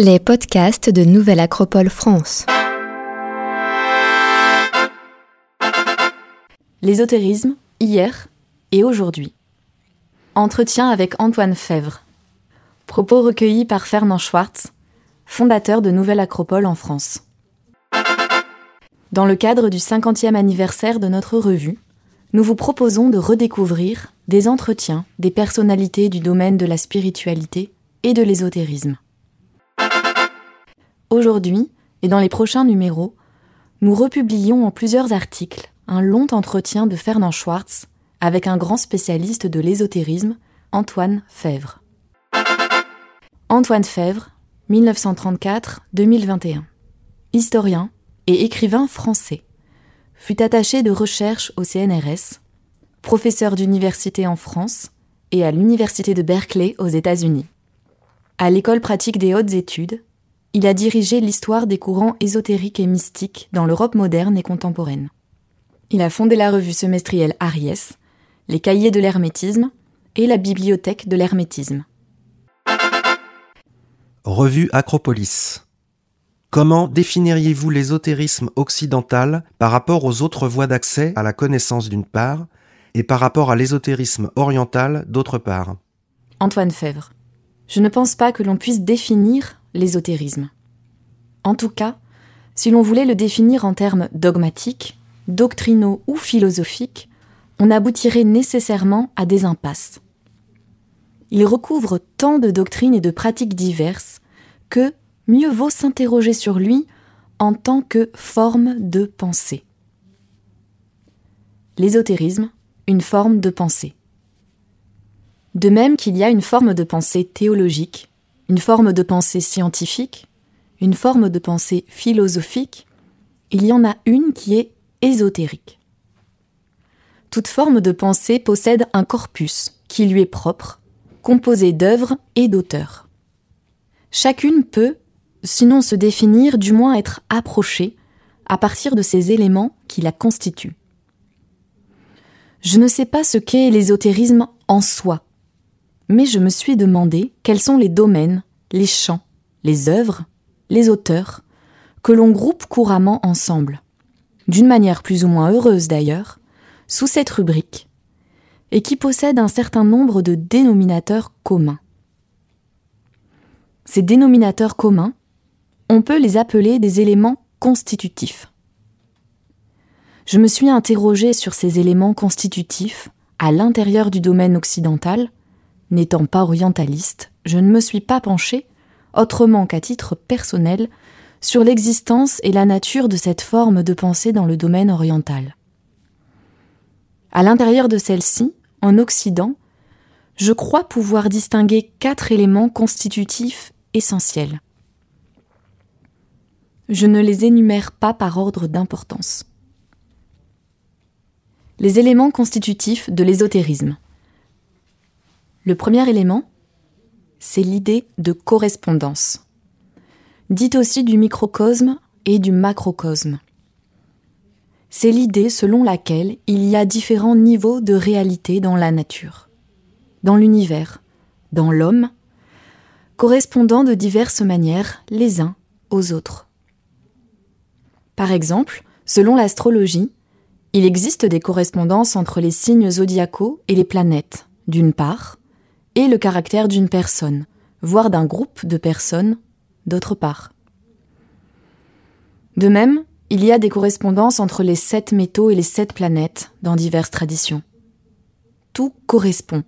Les podcasts de Nouvelle Acropole France. L'ésotérisme, hier et aujourd'hui. Entretien avec Antoine Fèvre. Propos recueillis par Fernand Schwartz, fondateur de Nouvelle Acropole en France. Dans le cadre du 50e anniversaire de notre revue, nous vous proposons de redécouvrir des entretiens des personnalités du domaine de la spiritualité et de l'ésotérisme. Aujourd'hui, et dans les prochains numéros, nous republions en plusieurs articles un long entretien de Fernand Schwartz avec un grand spécialiste de l'ésotérisme, Antoine Fèvre. Antoine Fèvre, 1934-2021. Historien et écrivain français. Fut attaché de recherche au CNRS, professeur d'université en France et à l'Université de Berkeley aux États-Unis. À l'École pratique des hautes études, il a dirigé l'histoire des courants ésotériques et mystiques dans l'Europe moderne et contemporaine. Il a fondé la revue semestrielle Aries, les cahiers de l'hermétisme et la bibliothèque de l'hermétisme. Revue Acropolis. Comment définiriez-vous l'ésotérisme occidental par rapport aux autres voies d'accès à la connaissance d'une part et par rapport à l'ésotérisme oriental d'autre part? Antoine Fèvre. Je ne pense pas que l'on puisse définir l'ésotérisme. En tout cas, si l'on voulait le définir en termes dogmatiques, doctrinaux ou philosophiques, on aboutirait nécessairement à des impasses. Il recouvre tant de doctrines et de pratiques diverses que mieux vaut s'interroger sur lui en tant que forme de pensée. L'ésotérisme, une forme de pensée. De même qu'il y a une forme de pensée théologique, une forme de pensée scientifique, une forme de pensée philosophique, il y en a une qui est ésotérique. Toute forme de pensée possède un corpus qui lui est propre, composé d'œuvres et d'auteurs. Chacune peut, sinon se définir, du moins être approchée à partir de ces éléments qui la constituent. Je ne sais pas ce qu'est l'ésotérisme en soi, mais je me suis demandé quels sont les domaines, les champs, les œuvres, les auteurs, que l'on groupe couramment ensemble, d'une manière plus ou moins heureuse d'ailleurs, sous cette rubrique, et qui possèdent un certain nombre de dénominateurs communs. Ces dénominateurs communs, on peut les appeler des éléments constitutifs. Je me suis interrogé sur ces éléments constitutifs à l'intérieur du domaine occidental N'étant pas orientaliste, je ne me suis pas penché, autrement qu'à titre personnel, sur l'existence et la nature de cette forme de pensée dans le domaine oriental. À l'intérieur de celle-ci, en Occident, je crois pouvoir distinguer quatre éléments constitutifs essentiels. Je ne les énumère pas par ordre d'importance. Les éléments constitutifs de l'ésotérisme. Le premier élément, c'est l'idée de correspondance, dite aussi du microcosme et du macrocosme. C'est l'idée selon laquelle il y a différents niveaux de réalité dans la nature, dans l'univers, dans l'homme, correspondant de diverses manières les uns aux autres. Par exemple, selon l'astrologie, il existe des correspondances entre les signes zodiacaux et les planètes, d'une part, et le caractère d'une personne, voire d'un groupe de personnes, d'autre part. De même, il y a des correspondances entre les sept métaux et les sept planètes dans diverses traditions. Tout correspond,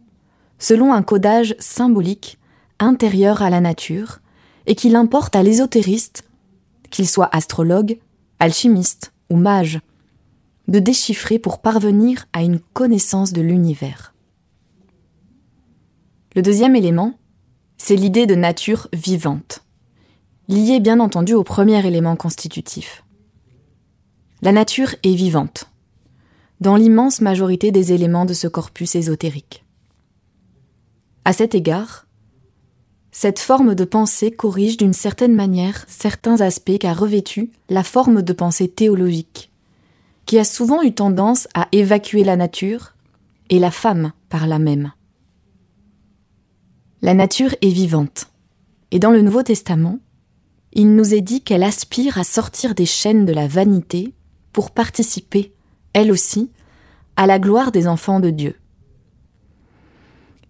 selon un codage symbolique intérieur à la nature, et qu'il importe à l'ésotériste, qu'il soit astrologue, alchimiste ou mage, de déchiffrer pour parvenir à une connaissance de l'univers. Le deuxième élément, c'est l'idée de nature vivante, liée bien entendu au premier élément constitutif. La nature est vivante, dans l'immense majorité des éléments de ce corpus ésotérique. À cet égard, cette forme de pensée corrige d'une certaine manière certains aspects qu'a revêtu la forme de pensée théologique, qui a souvent eu tendance à évacuer la nature et la femme par la même. La nature est vivante. Et dans le Nouveau Testament, il nous est dit qu'elle aspire à sortir des chaînes de la vanité pour participer, elle aussi, à la gloire des enfants de Dieu.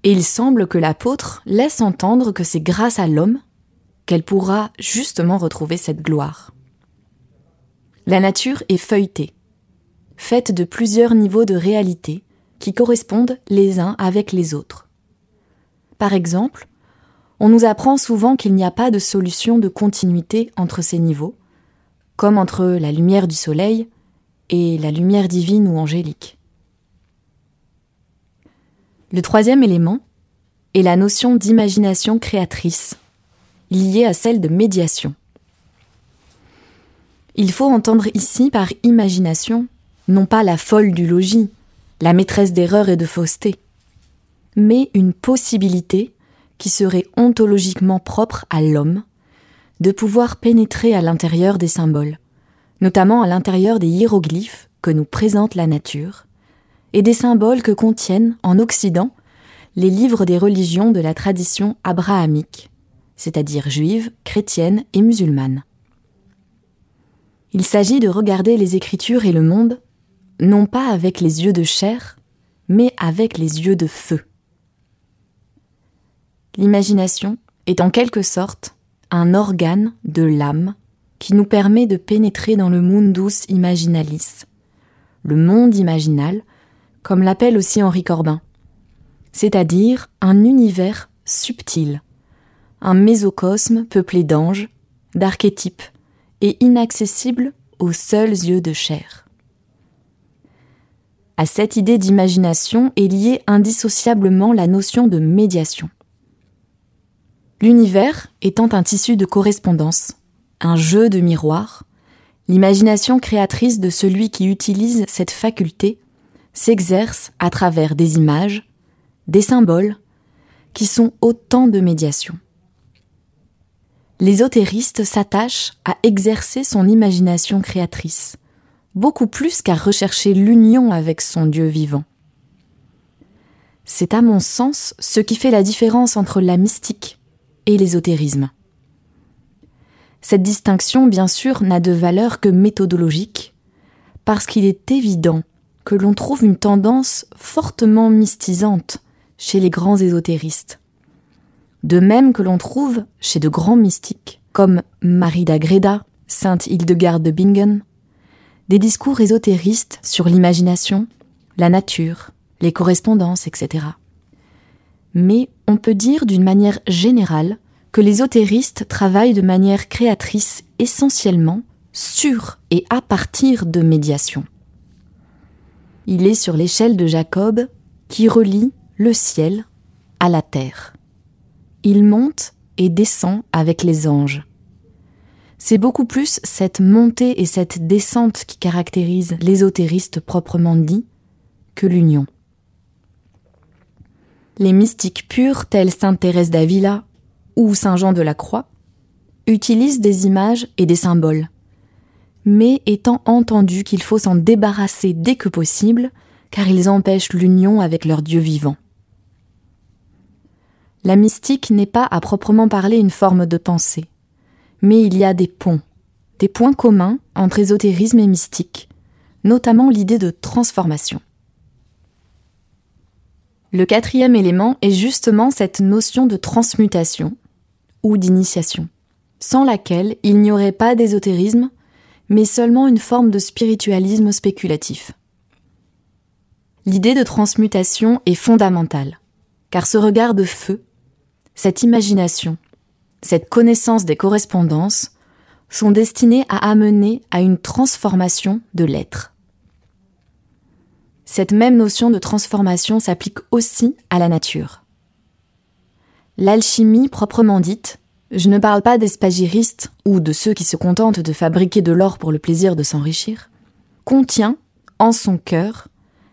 Et il semble que l'apôtre laisse entendre que c'est grâce à l'homme qu'elle pourra justement retrouver cette gloire. La nature est feuilletée, faite de plusieurs niveaux de réalité qui correspondent les uns avec les autres. Par exemple, on nous apprend souvent qu'il n'y a pas de solution de continuité entre ces niveaux, comme entre la lumière du soleil et la lumière divine ou angélique. Le troisième élément est la notion d'imagination créatrice, liée à celle de médiation. Il faut entendre ici par imagination non pas la folle du logis, la maîtresse d'erreur et de fausseté, mais une possibilité qui serait ontologiquement propre à l'homme, de pouvoir pénétrer à l'intérieur des symboles, notamment à l'intérieur des hiéroglyphes que nous présente la nature, et des symboles que contiennent, en Occident, les livres des religions de la tradition abrahamique, c'est-à-dire juive, chrétienne et musulmane. Il s'agit de regarder les Écritures et le monde, non pas avec les yeux de chair, mais avec les yeux de feu. L'imagination est en quelque sorte un organe de l'âme qui nous permet de pénétrer dans le mundus imaginalis, le monde imaginal, comme l'appelle aussi Henri Corbin, c'est-à-dire un univers subtil, un mésocosme peuplé d'anges, d'archétypes et inaccessible aux seuls yeux de chair. À cette idée d'imagination est liée indissociablement la notion de médiation. L'univers étant un tissu de correspondance, un jeu de miroirs, l'imagination créatrice de celui qui utilise cette faculté s'exerce à travers des images, des symboles, qui sont autant de médiations. L'ésothériste s'attache à exercer son imagination créatrice, beaucoup plus qu'à rechercher l'union avec son Dieu vivant. C'est à mon sens ce qui fait la différence entre la mystique et l'ésotérisme. Cette distinction, bien sûr, n'a de valeur que méthodologique, parce qu'il est évident que l'on trouve une tendance fortement mystisante chez les grands ésotéristes. De même que l'on trouve chez de grands mystiques, comme Marie d'Agreda, Sainte Hildegarde de Bingen, des discours ésotéristes sur l'imagination, la nature, les correspondances, etc. Mais on peut dire d'une manière générale que les ésotéristes travaillent de manière créatrice essentiellement sur et à partir de médiation. Il est sur l'échelle de Jacob qui relie le ciel à la terre. Il monte et descend avec les anges. C'est beaucoup plus cette montée et cette descente qui caractérisent l'ésotéristes proprement dit que l'union. Les mystiques purs tels sainte Thérèse d'Avila ou Saint Jean de la Croix utilisent des images et des symboles, mais étant entendu qu'il faut s'en débarrasser dès que possible, car ils empêchent l'union avec leur Dieu vivant. La mystique n'est pas à proprement parler une forme de pensée, mais il y a des ponts, des points communs entre ésotérisme et mystique, notamment l'idée de transformation. Le quatrième élément est justement cette notion de transmutation ou d'initiation, sans laquelle il n'y aurait pas d'ésotérisme, mais seulement une forme de spiritualisme spéculatif. L'idée de transmutation est fondamentale, car ce regard de feu, cette imagination, cette connaissance des correspondances sont destinés à amener à une transformation de l'être. Cette même notion de transformation s'applique aussi à la nature. L'alchimie proprement dite, je ne parle pas des spagyristes ou de ceux qui se contentent de fabriquer de l'or pour le plaisir de s'enrichir, contient en son cœur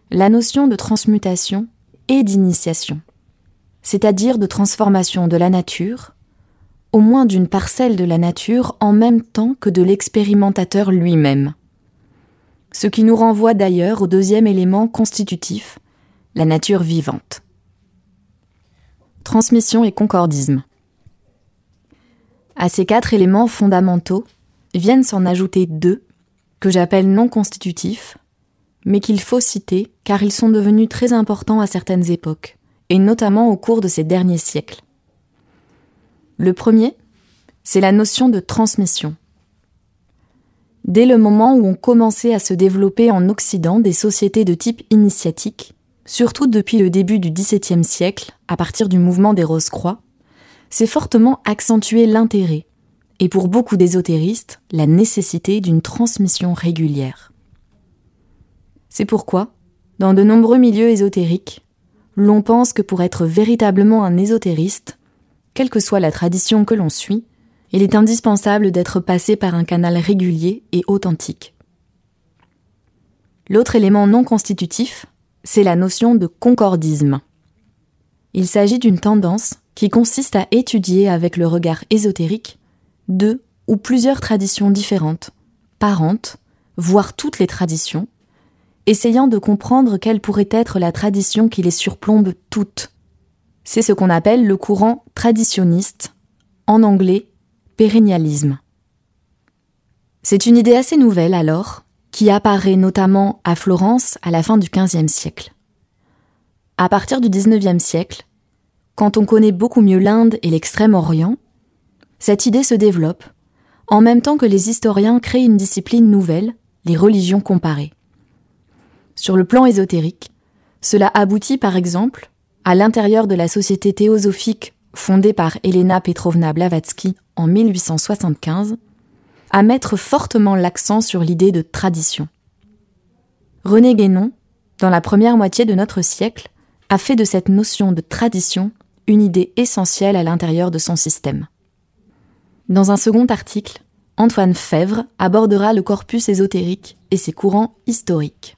la notion de transmutation et d'initiation, c'est-à-dire de transformation de la nature, au moins d'une parcelle de la nature en même temps que de l'expérimentateur lui-même ce qui nous renvoie d'ailleurs au deuxième élément constitutif, la nature vivante. Transmission et concordisme. À ces quatre éléments fondamentaux viennent s'en ajouter deux que j'appelle non constitutifs, mais qu'il faut citer car ils sont devenus très importants à certaines époques, et notamment au cours de ces derniers siècles. Le premier, c'est la notion de transmission. Dès le moment où ont commencé à se développer en Occident des sociétés de type initiatique, surtout depuis le début du XVIIe siècle, à partir du mouvement des Rose-Croix, c'est fortement accentué l'intérêt, et pour beaucoup d'ésotéristes, la nécessité d'une transmission régulière. C'est pourquoi, dans de nombreux milieux ésotériques, l'on pense que pour être véritablement un ésotériste, quelle que soit la tradition que l'on suit, il est indispensable d'être passé par un canal régulier et authentique. L'autre élément non constitutif, c'est la notion de concordisme. Il s'agit d'une tendance qui consiste à étudier avec le regard ésotérique deux ou plusieurs traditions différentes, parentes, voire toutes les traditions, essayant de comprendre quelle pourrait être la tradition qui les surplombe toutes. C'est ce qu'on appelle le courant traditionniste, en anglais pérennialisme. C'est une idée assez nouvelle alors, qui apparaît notamment à Florence à la fin du XVe siècle. À partir du XIXe siècle, quand on connaît beaucoup mieux l'Inde et l'Extrême-Orient, cette idée se développe, en même temps que les historiens créent une discipline nouvelle, les religions comparées. Sur le plan ésotérique, cela aboutit par exemple, à l'intérieur de la société théosophique fondée par Elena Petrovna Blavatsky en 1875, à mettre fortement l'accent sur l'idée de tradition. René Guénon, dans la première moitié de notre siècle, a fait de cette notion de tradition une idée essentielle à l'intérieur de son système. Dans un second article, Antoine Fèvre abordera le corpus ésotérique et ses courants historiques.